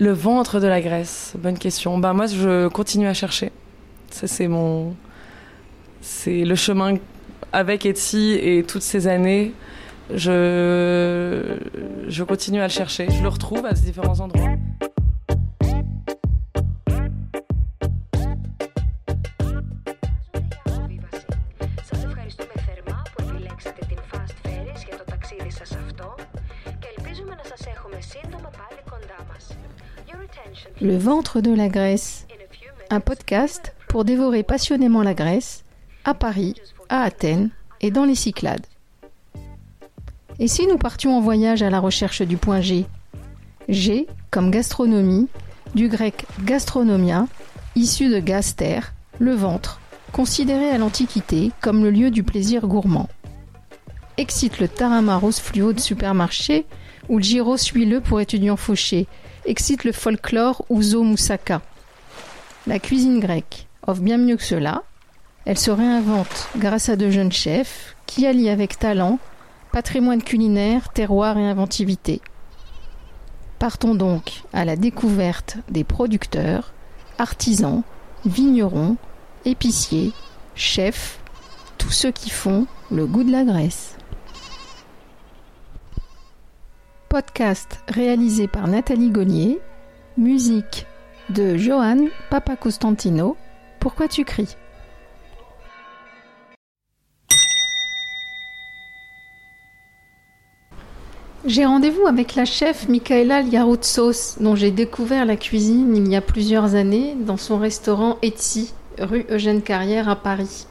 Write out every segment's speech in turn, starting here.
Le ventre de la Grèce, bonne question. Ben moi, je continue à chercher. Ça, c'est mon, c'est le chemin avec Etsy et toutes ces années. Je, je continue à le chercher. Je le retrouve à différents endroits. Le ventre de la Grèce, un podcast pour dévorer passionnément la Grèce, à Paris, à Athènes et dans les Cyclades. Et si nous partions en voyage à la recherche du point G? G comme gastronomie, du grec gastronomia, issu de gaster, le ventre, considéré à l'Antiquité comme le lieu du plaisir gourmand. Excite le tarama rose fluo de supermarché ou le gyros huileux pour étudiants fauchés, excite le folklore Ouzo Moussaka. La cuisine grecque offre bien mieux que cela. Elle se réinvente grâce à de jeunes chefs qui allient avec talent patrimoine culinaire, terroir et inventivité. Partons donc à la découverte des producteurs, artisans, vignerons, épiciers, chefs, tous ceux qui font le goût de la Grèce. Podcast réalisé par Nathalie Gaulier, musique de Johan Papa Costantino. Pourquoi tu cries? J'ai rendez-vous avec la chef Michaela Liaroutsos, dont j'ai découvert la cuisine il y a plusieurs années dans son restaurant Etsy, rue Eugène Carrière à Paris.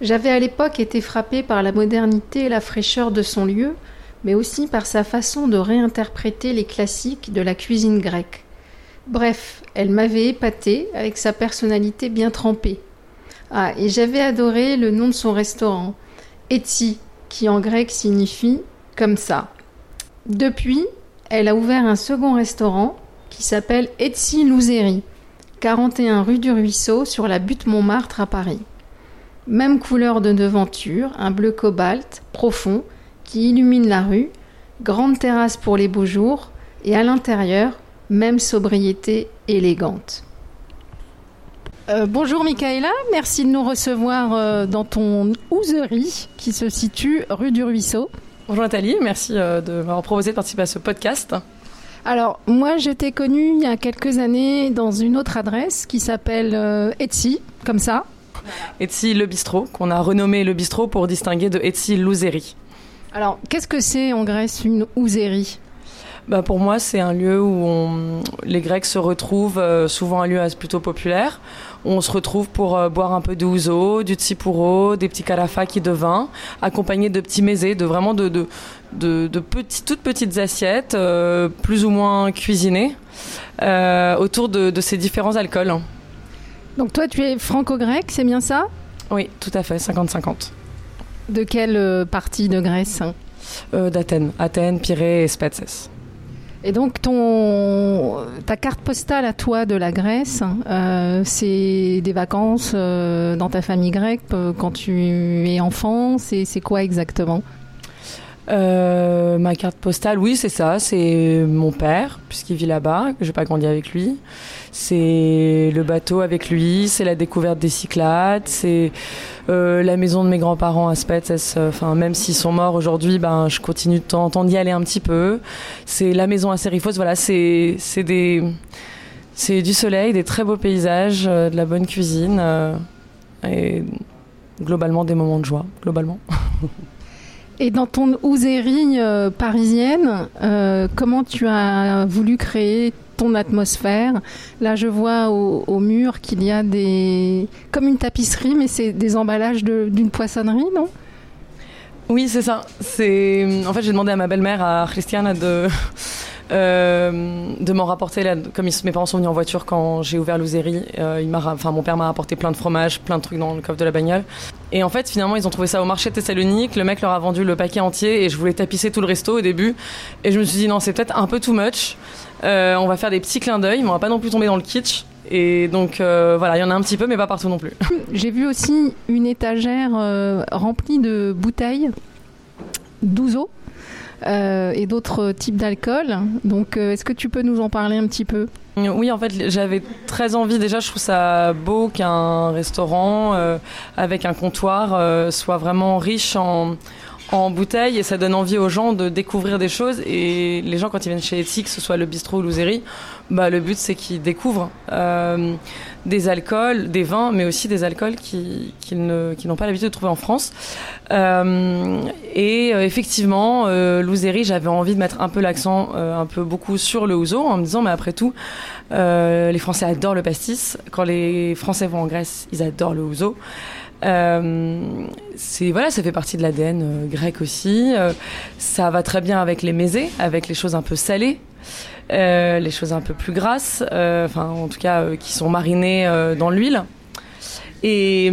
J'avais à l'époque été frappée par la modernité et la fraîcheur de son lieu, mais aussi par sa façon de réinterpréter les classiques de la cuisine grecque. Bref, elle m'avait épatée avec sa personnalité bien trempée. Ah, et j'avais adoré le nom de son restaurant, Etsy, qui en grec signifie comme ça. Depuis, elle a ouvert un second restaurant qui s'appelle Etsy Louzeri, 41 rue du Ruisseau sur la butte Montmartre à Paris. Même couleur de devanture, un bleu cobalt profond qui illumine la rue, grande terrasse pour les beaux jours et à l'intérieur, même sobriété élégante. Euh, bonjour Michaela, merci de nous recevoir euh, dans ton ouzerie qui se situe rue du Ruisseau. Bonjour Nathalie, merci euh, de m'avoir proposé de participer à ce podcast. Alors, moi, je t'ai connue il y a quelques années dans une autre adresse qui s'appelle euh, Etsy, comme ça. Etsy Le Bistrot, qu'on a renommé Le Bistrot pour distinguer de Etsy Louzeri. Alors, qu'est-ce que c'est en Grèce une ouzerie? Bah pour moi, c'est un lieu où on, les Grecs se retrouvent, euh, souvent un lieu plutôt populaire. On se retrouve pour euh, boire un peu de ouzo, du tsipuro, des petits karafaki de vin, accompagnés de petits mésés, de vraiment de, de, de, de petits, toutes petites assiettes, euh, plus ou moins cuisinées, euh, autour de, de ces différents alcools. Donc toi, tu es franco-grec, c'est bien ça? Oui, tout à fait, 50-50. De quelle euh, partie de Grèce? Euh, D'Athènes, Athènes, Pirée et Spetses. Et donc ton ta carte postale à toi de la Grèce, euh, c'est des vacances euh, dans ta famille grecque quand tu es enfant. C'est c'est quoi exactement? Euh, ma carte postale, oui, c'est ça. C'est mon père, puisqu'il vit là-bas, que j'ai pas grandi avec lui. C'est le bateau avec lui, c'est la découverte des Cyclades, c'est euh, la maison de mes grands-parents à Spetses. Enfin, même s'ils sont morts aujourd'hui, ben, je continue de temps en d'y aller un petit peu. C'est la maison à Sérifos. Voilà, c'est des c'est du soleil, des très beaux paysages, euh, de la bonne cuisine euh, et globalement des moments de joie. Globalement. Et dans ton ousérie euh, parisienne, comment tu as voulu créer ton atmosphère Là, je vois au, mur qu'il y a des comme une tapisserie, mais c'est des emballages d'une poissonnerie, non? Oui, c'est ça. En fait j'ai demandé à ma belle-mère à Christiane de euh, de m'en rapporter comme mes parents sont venus en voiture quand j'ai ouvert l'ouzérie, euh, enfin mon père m'a apporté plein de fromages, plein de trucs dans le coffre de la bagnole. Et en fait, finalement, ils ont trouvé ça au marché de Thessalonique, le mec leur a vendu le paquet entier et je voulais tapisser tout le resto au début et je me suis dit non, c'est peut-être un peu too much. Euh, on va faire des petits clins d'œil, mais on va pas non plus tomber dans le kitsch. Et donc euh, voilà, il y en a un petit peu mais pas partout non plus. J'ai vu aussi une étagère euh, remplie de bouteilles d'ouzo. et d'autres types d'alcool. Donc, est-ce que tu peux nous en parler un petit peu? Oui, en fait, j'avais très envie. Déjà, je trouve ça beau qu'un restaurant avec un comptoir soit vraiment riche en, en bouteille et ça donne envie aux gens de découvrir des choses. Et les gens, quand ils viennent chez Etsy, que ce soit le bistrot ou l'ouzeri, bah, le but c'est qu'ils découvrent euh, des alcools, des vins, mais aussi des alcools qu'ils qui n'ont pas l'habitude de trouver en France. Euh, et euh, effectivement, euh, j'avais envie de mettre un peu l'accent, un peu beaucoup sur le ouzo, en me disant, mais après tout, les Français adorent le pastis. Quand les Français vont en Grèce, ils adorent le ouzo. Euh, c'est voilà, ça fait partie de l'ADN euh, grec aussi. Euh, ça va très bien avec les mésés, avec les choses un peu salées, les choses un peu plus grasses, enfin en tout cas qui sont marinées dans l'huile. Et,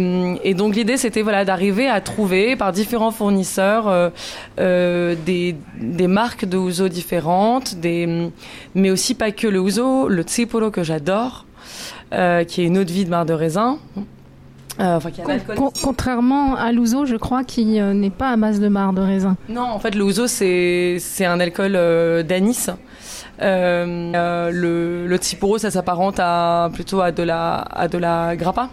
donc l'idée c'était voilà d'arriver à trouver par différents fournisseurs des, des, marques de ouzo différentes, des, mais aussi pas que le ouzo, le tsipolo que j'adore, qui est une eau de vie de marc de raisin. Euh, contrairement à l'ouzo, je crois qu'il euh, n'est pas à base de marc de raisin. Non, en fait, l'ouzo, c'est un alcool euh, d'anis. le, le tsipuro, ça s'apparente à, plutôt à de la, à de la grappa.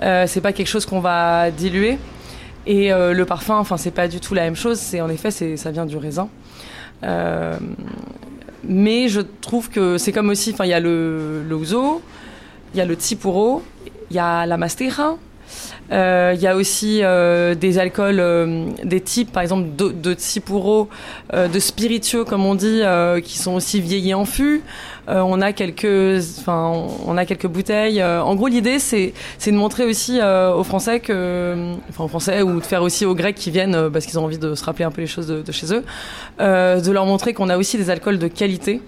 c'est pas quelque chose qu'on va diluer. Et le parfum, enfin, c'est pas du tout la même chose. C'est en effet, ça vient du raisin. mais je trouve que c'est comme aussi, enfin, il y a le, le ouzo, il y a le tsipuro, il y a la masteja. Euh, il y a aussi euh, des alcools, euh, des types, par exemple, de, de de spiritueux, comme on dit, qui sont aussi vieillis en fût. on a quelques, enfin, on a quelques bouteilles. en gros, l'idée, c'est, c'est de montrer aussi aux Français que, enfin, aux Français ou de faire aussi aux Grecs qui viennent parce qu'ils ont envie de se rappeler un peu les choses de, de chez eux, de leur montrer qu'on a aussi des alcools de qualité.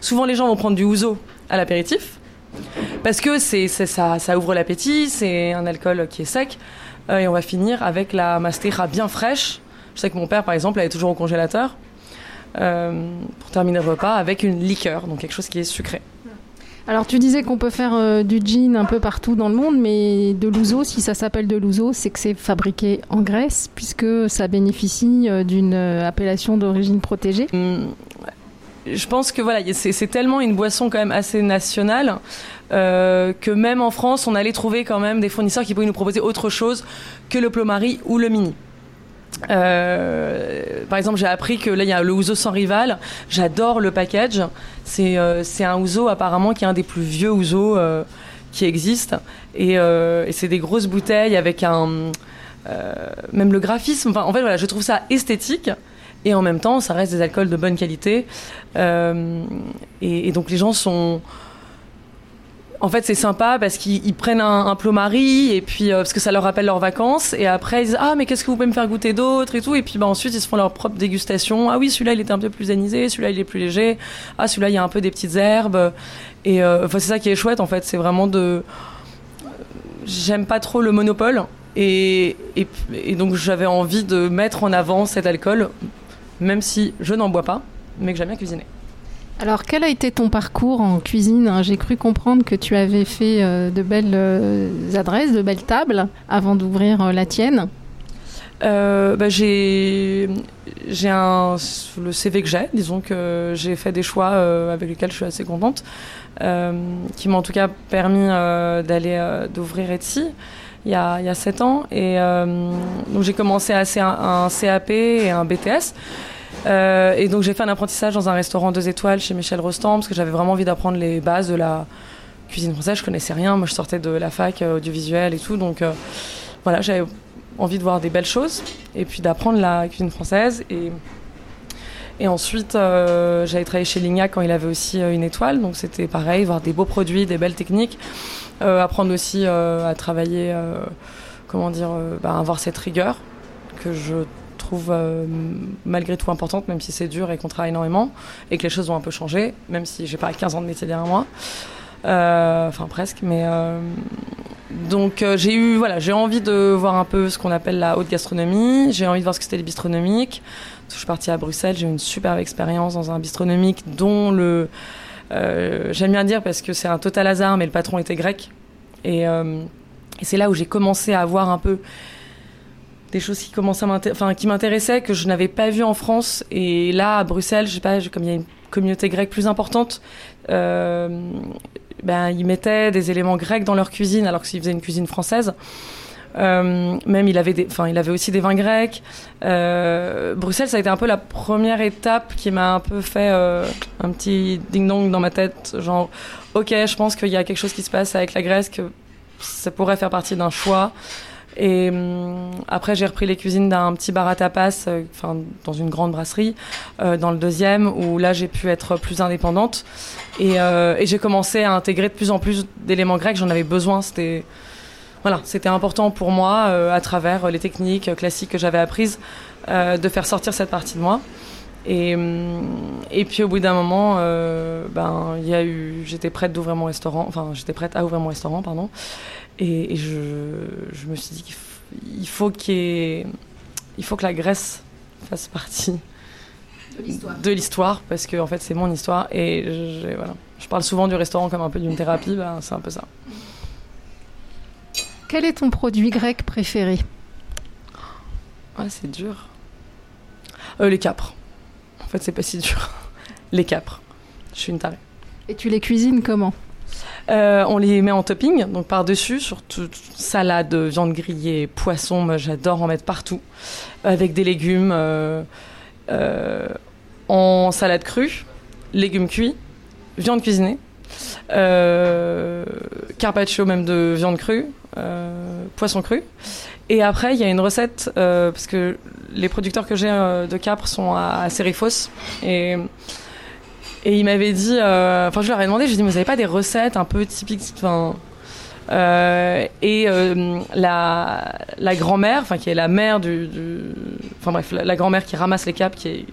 souvent, les gens vont prendre du ouzo à l'apéritif. Parce que c'est, ça, ça ouvre l'appétit, c'est un alcool qui est sec. Euh, et on va finir avec la masteja bien fraîche. Je sais que mon père, par exemple, elle est toujours au congélateur euh, pour terminer le repas avec une liqueur, donc quelque chose qui est sucré. Alors tu disais qu'on peut faire euh, du gin un peu partout dans le monde, mais de l'ouzo, si ça s'appelle de l'ouzo, c'est que c'est fabriqué en Grèce, puisque ça bénéficie d'une appellation d'origine protégée. Je pense que voilà, c'est tellement une boisson quand même assez nationale euh, que même en France, on allait trouver quand même des fournisseurs qui pouvaient nous proposer autre chose que le plomari ou le mini. Euh, par exemple, j'ai appris que là, il y a le ouzo sans rival. J'adore le package. C'est euh, un ouzo apparemment qui est un des plus vieux ouzo qui existent. Et, et c'est des grosses bouteilles avec un... même le graphisme. Enfin, en fait, voilà, je trouve ça esthétique et en même temps, ça reste des alcools de bonne qualité. Euh, et, donc les gens sont en fait, c'est sympa parce qu'ils prennent un, un plomari et puis euh, parce que ça leur rappelle leurs vacances. Et après ils disent ah mais qu'est-ce que vous pouvez me faire goûter d'autre et tout. Et puis bah, ensuite ils se font leur propre dégustation. Ah oui celui-là il était un peu plus anisé celui-là il est plus léger. Ah celui-là il y a un peu des petites herbes. Et euh, c'est ça qui est chouette en fait. C'est vraiment de j'aime pas trop le monopole. Et donc j'avais envie de mettre en avant cet alcool même si je n'en bois pas, mais que j'aime bien cuisiner. Alors, quel a été ton parcours en cuisine J'ai cru comprendre que tu avais fait euh, de belles euh, adresses, de belles tables avant d'ouvrir euh, la tienne. Bah, j'ai un le CV que j'ai disons que j'ai fait des choix avec lesquels je suis assez contente qui m'ont en tout cas permis d'aller d'ouvrir Etsy il y a, il y a 7 ans. Et euh, donc j'ai commencé à un, un, CAP et un BTS. Euh, et donc j'ai fait un apprentissage dans un restaurant deux étoiles chez Michel Rostand parce que j'avais vraiment envie d'apprendre les bases de la cuisine française. Je connaissais rien. Moi, je sortais de la fac euh, audiovisuelle et tout. Donc voilà, j'avais envie de voir des belles choses et puis d'apprendre la cuisine française. Et, et ensuite, j'avais travaillé chez Lignac quand il avait aussi une étoile. Donc c'était pareil, voir des beaux produits, des belles techniques. Euh, apprendre aussi euh, à travailler, euh, comment dire, bah, avoir cette rigueur que je trouve malgré tout importante, même si c'est dur et qu'on travaille énormément et que les choses ont un peu changé, même si j'ai pas 15 ans de métier derrière moi. enfin presque, mais donc j'ai eu voilà, j'ai envie de voir un peu ce qu'on appelle la haute gastronomie. J'ai envie de voir ce que c'était les bistronomiques. Je suis partie à Bruxelles, j'ai eu une superbe expérience dans un bistronomique dont le euh, j'aime bien dire parce que c'est un total hasard, mais le patron était grec. Et, euh, c'est là où j'ai commencé à avoir un peu des choses qui commençaient qui m'intéressaient, que je n'avais pas vu en France. Et là, à Bruxelles, je sais pas, comme il y a une communauté grecque plus importante, euh, ben, ils mettaient des éléments grecs dans leur cuisine, alors qu'ils faisaient une cuisine française. Euh, même il avait, enfin, il avait aussi des vins grecs. Euh, Bruxelles, ça a été un peu la première étape qui m'a un peu fait euh, un petit ding-dong dans ma tête, genre, ok, je pense qu'il y a quelque chose qui se passe avec la Grèce, que ça pourrait faire partie d'un choix. Et hum, après, j'ai repris les cuisines d'un petit bar à tapas, enfin dans une grande brasserie, dans le deuxième, où là j'ai pu être plus indépendante. Et j'ai commencé à intégrer de plus en plus d'éléments grecs. J'en avais besoin. C'était voilà, c'était important pour moi, euh, à travers les techniques classiques que j'avais apprises, euh, de faire sortir cette partie de moi. Et, hum, et puis au bout d'un moment, euh, ben il y a eu, j'étais prête d'ouvrir mon restaurant, enfin j'étais prête à ouvrir mon restaurant, pardon. Et, et je, je, me suis dit qu'il faut qu'il il faut que la Grèce fasse partie de l'histoire parce que en fait c'est mon histoire et je, voilà. je parle souvent du restaurant comme un peu d'une thérapie, ben, c'est un peu ça. Quel est ton produit grec préféré? Ah, C'est dur. Euh, les capres. En fait, c'est pas si dur. Les capres. Je suis une tarée. Et tu les cuisines comment? Euh, on les met en topping, donc par-dessus, sur toute salade, viande grillée, poisson, moi j'adore en mettre partout, avec des légumes, euh, euh, en salade crue, légumes cuits, viande cuisinée, carpaccio même de viande crue, poisson cru. Et après, il y a une recette, euh, parce que les producteurs que j'ai de capre sont à, à Serifos. Et, et ils m'avaient dit, enfin, je leur ai demandé, je lui ai dit, vous n'avez pas des recettes un peu typiques. Euh, et euh, la, la grand-mère, enfin qui est la mère du, enfin bref, la, grand-mère qui ramasse les capres, qui, est,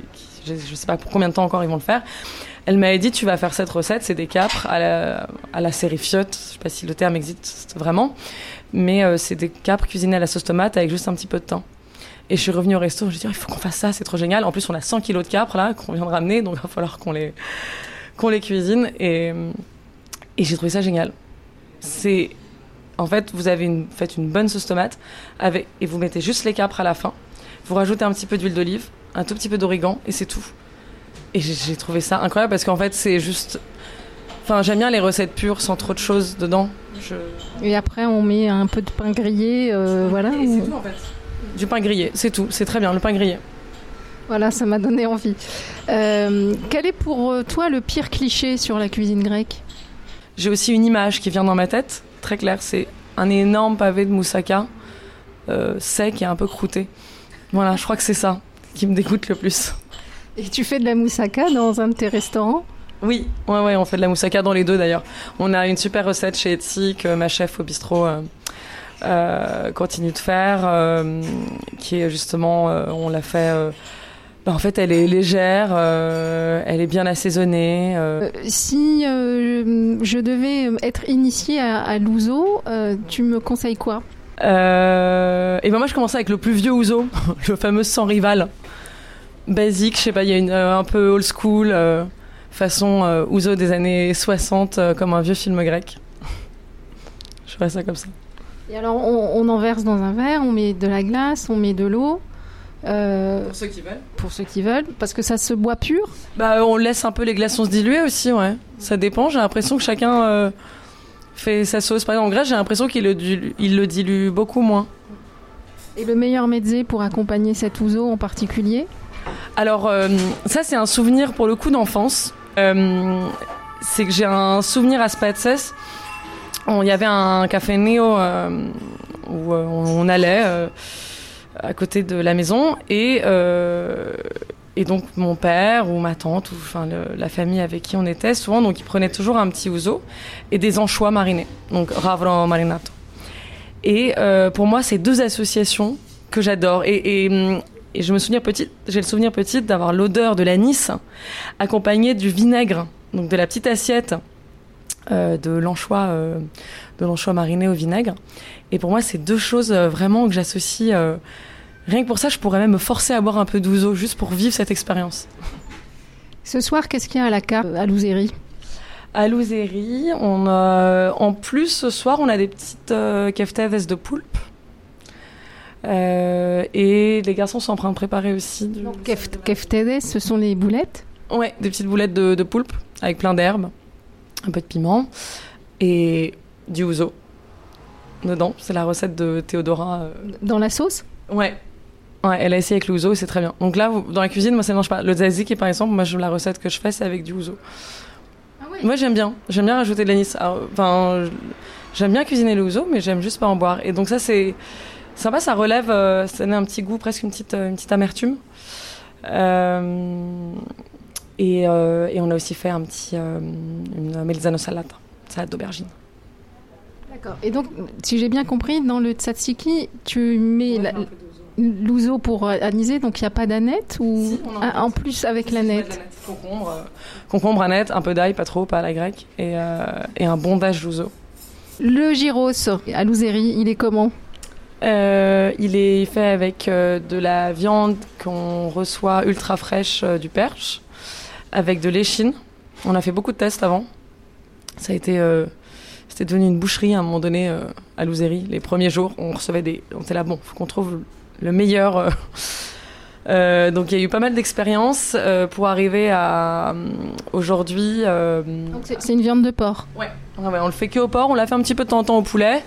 je, je, sais pas pour combien de temps encore ils vont le faire. Elle m'avait dit tu vas faire cette recette, c'est des capres à la, à la sérifiote, je sais pas si le terme existe vraiment, mais euh, c'est des capres cuisinés à la sauce tomate avec juste un petit peu de temps. Et je suis revenue au resto, je dit il faut qu'on fasse ça, c'est trop génial. En plus on a 100 kilos de capres là qu'on vient de ramener, donc il va falloir qu'on les qu'on les cuisine et j'ai trouvé ça génial. C'est en fait, vous avez faites une bonne sauce tomate et vous mettez juste les capres à la fin. Vous rajoutez un petit peu d'huile d'olive, un tout petit peu d'origan et c'est tout. Et j'ai trouvé ça incroyable parce qu'en fait, c'est juste. Enfin, j'aime bien les recettes pures sans trop de choses dedans. Je... Et après, on met un peu de pain grillé, euh, voilà. Et c'est tout en fait. Du pain grillé, c'est tout. C'est très bien, le pain grillé. Voilà, ça m'a donné envie. Euh, quel est pour toi le pire cliché sur la cuisine grecque? J'ai aussi une image qui vient dans ma tête très clair, c'est un énorme pavé de moussaka, euh, sec et un peu croûté. Voilà, je crois que c'est ça qui me dégoûte le plus. Et tu fais de la moussaka dans un de tes restaurants? Oui, ouais, ouais, on fait de la moussaka dans les deux d'ailleurs. On a une super recette chez Etsy que ma chef au bistrot euh, euh, continue de faire, euh, qui est justement, on l'a fait ben, en fait, elle est légère, euh, elle est bien assaisonnée. Euh. si je devais être initiée à, à l'ouzo, tu me conseilles quoi? Et ben moi, je commençais avec le plus vieux ouzo, le fameux sans rival, basique. Je sais pas, il y a une un peu old school façon ouzo des années 60, comme un vieux film grec. je ferais ça comme ça. Et alors, on, on en verse dans un verre, on met de la glace, on met de l'eau. Euh, pour ceux qui veulent. Pour ceux qui veulent, parce que ça se boit pur. Bah, on laisse un peu les glaçons se diluer aussi, ouais. Ça dépend. J'ai l'impression que chacun euh, fait sa sauce. Par exemple, en Grèce, j'ai l'impression qu'il le, dilue, il le dilue beaucoup moins. Et le meilleur mezzé pour accompagner cet ouzo en particulier? Alors, euh, ça, c'est un souvenir pour le coup d'enfance. Euh, c'est que j'ai un souvenir à Spatses. Il y avait un café néo où on allait à côté de la maison et euh, donc mon père ou ma tante ou enfin la famille avec qui on était souvent donc ils prenaient toujours un petit ouzo et des anchois marinés donc ravro marinato et euh, pour moi c'est deux associations que j'adore et, et, et je me souviens petite j'ai le souvenir petite d'avoir l'odeur de l'anis accompagnée du vinaigre donc de la petite assiette euh, de l'anchois euh, de l'anchois mariné au vinaigre et pour moi c'est deux choses euh, vraiment que j'associe Rien que pour ça, je pourrais même me forcer à boire un peu d'ouzo juste pour vivre cette expérience. Ce soir, qu'est-ce qu'il y a à la carte à Louzéry À Louzéry, on a, en plus ce soir, on a des petites keftedes de poulpe. Euh, et les garçons sont en train de préparer aussi. Du... Donc, keftedes, ce sont les boulettes? Ouais, des petites boulettes de, de poulpe avec plein d'herbes, un peu de piment et du ouzo dedans. C'est la recette de Théodora. euh. Dans la sauce? Ouais. Ouais, elle a essayé avec le ouzo et c'est très bien. Donc là, vous- dans la cuisine, moi ça ne mange pas. Le tzatziki, par exemple, moi je- la recette que je fais, c'est avec du ouzo. Moi j'aime bien. J'aime bien rajouter de l'anis. Enfin, j'aime bien cuisiner le ouzo, mais j'aime juste pas en boire. Et donc ça, c'est sympa, ça relève, euh, ça donne un petit goût, presque une petite, euh, une petite amertume. Euh, et, euh, et on a aussi fait un petit, euh, une mezzano salata, salade d'aubergine. D'accord. Et donc, si j'ai bien compris, dans le tzatziki, tu mets la- l'ouzo pour aniser, donc il n'y a pas d'aneth ou Si, Ah, en plus avec l'aneth Concombre, euh, concombre, aneth, un peu d'ail, pas trop, pas à la grecque, et, euh, et un bon dash d'ouzo. Le gyros à l'ouzéri, il est comment? Euh, il est fait avec euh, de la viande qu'on reçoit ultra fraîche euh, du Perche, avec de l'échine. On a fait beaucoup de tests avant. Ça a été, c'était devenu une boucherie à un moment donné à Louzéry. Les premiers jours, on recevait des, on était là bon, faut qu'on trouve le meilleur. Euh. Donc il y a eu pas mal d'expériences euh, pour arriver à euh, aujourd'hui. euh, C'est une viande de porc. Ouais, ouais, on le fait que au porc. On l'a fait un petit peu de temps en temps au poulet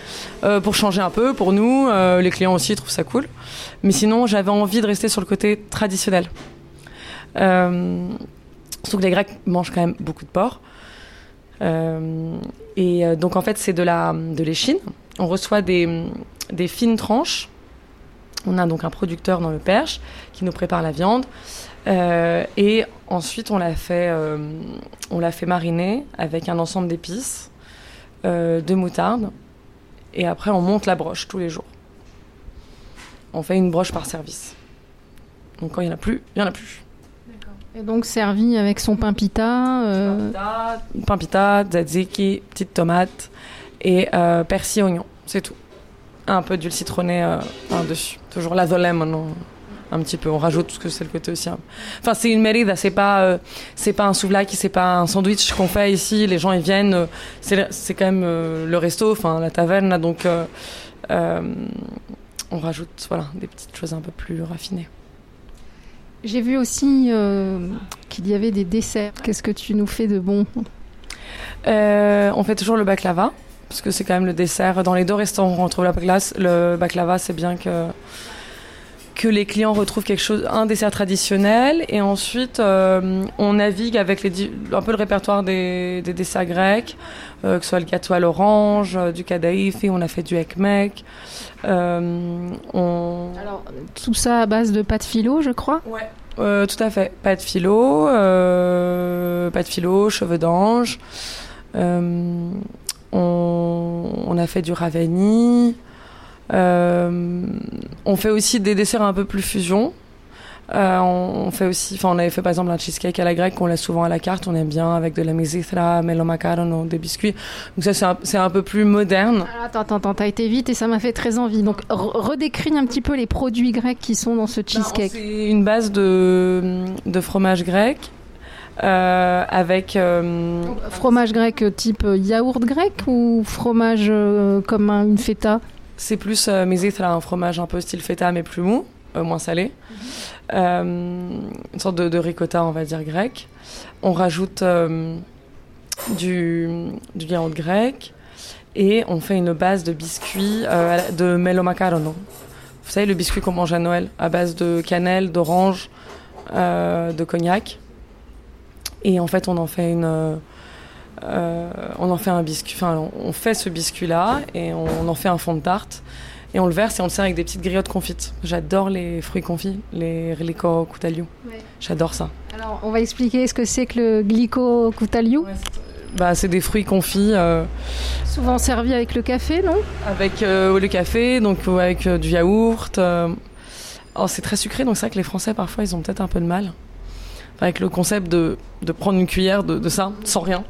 pour changer un peu pour nous. Les clients aussi trouvent ça cool. Mais sinon, j'avais envie de rester sur le côté traditionnel. Surtout que les Grecs mangent quand même beaucoup de porc. Et donc en fait, c'est de la de l'échine. On reçoit des, des fines tranches. On a donc un producteur dans le Perche qui nous prépare la viande. Euh, et ensuite, on l'a fait, euh, on l'a fait mariner avec un ensemble d'épices, euh, de moutarde. Et après, on monte la broche tous les jours. On fait une broche par service. Donc quand il n'y en a plus, il n'y en a plus. Et donc servi avec son pain pita. euh, Pain pita, tzatziki, petite tomate et euh, persil oignon. C'est tout. Un peu d'huile citronnée euh, par-dessus. Toujours la dolem maintenant. Un petit peu, on rajoute parce que c'est le côté aussi. hein. Enfin, c'est une merida, c'est pas, euh, c'est pas un souvlaki, c'est pas un sandwich qu'on fait ici. Les gens ils viennent, euh, c'est, quand même euh, le resto, enfin la taverne, là, donc on rajoute voilà des petites choses un peu plus raffinées. J'ai vu aussi qu'il y avait des desserts. Qu'est-ce que tu nous fais de bon? On fait toujours le baklava, parce que c'est quand même le dessert. Dans les deux restaurants où on retrouve la glace, le baklava, c'est bien que, que les clients retrouvent quelque chose, un dessert traditionnel. Et ensuite, euh, on navigue avec les, un peu le répertoire des, des desserts grecs, euh, que ce soit le gâteau à l'orange, euh, du kadaifi, on a fait du ekmek. On... Alors, tout ça à base de pâte philo, je crois? Ouais. Tout à fait. Euh, pas de philo, cheveux d'ange. On, on a fait du ravani. Euh, on fait aussi des desserts un peu plus fusion. Euh, on, fait aussi, enfin, on avait fait par exemple un cheesecake à la grecque qu'on laisse souvent à la carte. On aime bien avec de la mesitra, melo macaron, des biscuits. Donc ça, c'est un, peu plus moderne. Alors, Attends, attends, attends, t'as été vite et ça m'a fait très envie. Donc, re- redécris un petit peu les produits grecs qui sont dans ce cheesecake. Ben, C'est une base de, de fromage grec euh, avec. euh, Fromage grec type yaourt grec ou fromage euh, comme un- une feta? C'est plus mesitra, un fromage un peu style feta mais plus mou, moins salé. Une sorte de, de ricotta, on va dire grec. On rajoute du, du yaourt grec et on fait une base de biscuits de melo macarono. Vous savez, le biscuit qu'on mange à Noël, à base de cannelle, d'orange, de cognac. Et en fait, on en fait une. euh, euh, on en fait un biscuit. Enfin, on- fait ce biscuit-là et on en fait un fond de tarte. Et on le verse et on le sert avec des petites griottes confites. J'adore les fruits confits, les. Ouais. J'adore ça. Alors, on va expliquer ce que c'est que le glico cutalio. Bah, c'est des fruits confits euh, Souvent servi avec le café, non? avec euh, le café, donc euh, avec euh, du yaourt. euh. Alors, c'est très sucré, donc c'est vrai que les Français parfois ils ont peut-être un peu de mal avec le concept de, de prendre une cuillère de, de ça sans rien.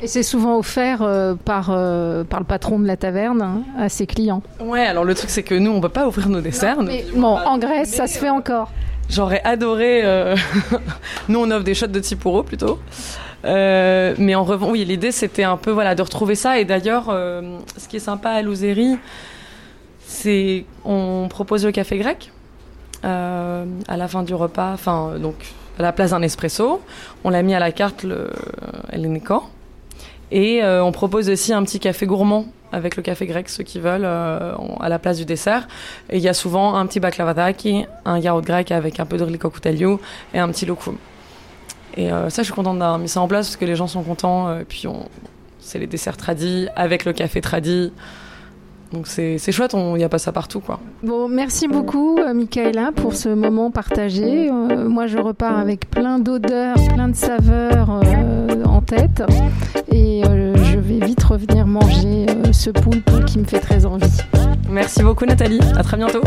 Et c'est souvent offert euh, par, euh, par le patron de la taverne hein, à ses clients. Ouais, alors le truc c'est que nous on peut pas ouvrir nos desserts. Mais bon, en Grèce, ça se fait encore. J'aurais adoré. euh, Nous, on offre des shots de Tipuro plutôt. Euh, mais en revanche, oui, l'idée c'était un peu voilà de retrouver ça. Et d'ailleurs, euh, ce qui est sympa à Louzéry, C'est, on propose le café grec euh, à la fin du repas, enfin donc à la place d'un espresso. On l'a mis à la carte le Helenico. Et euh, on propose aussi un petit café gourmand avec le café grec, ceux qui veulent, euh, à la place du dessert. Et il y a souvent un petit baklavadaki, un yaourt grec avec un peu de riliko et un petit lokum. Et euh, ça, je suis contente d'avoir mis ça en place parce que les gens sont contents. et puis, on... c'est les desserts tradis avec le café tradi. Donc c'est chouette, il n'y a pas ça partout. quoi. Bon, merci beaucoup, euh, Michaela, pour ce moment partagé. Euh, moi, je repars avec plein d'odeurs, plein de saveurs euh, en tête. Et je vais vite revenir manger ce poulpe qui me fait très envie. Merci beaucoup, Nathalie. À très bientôt.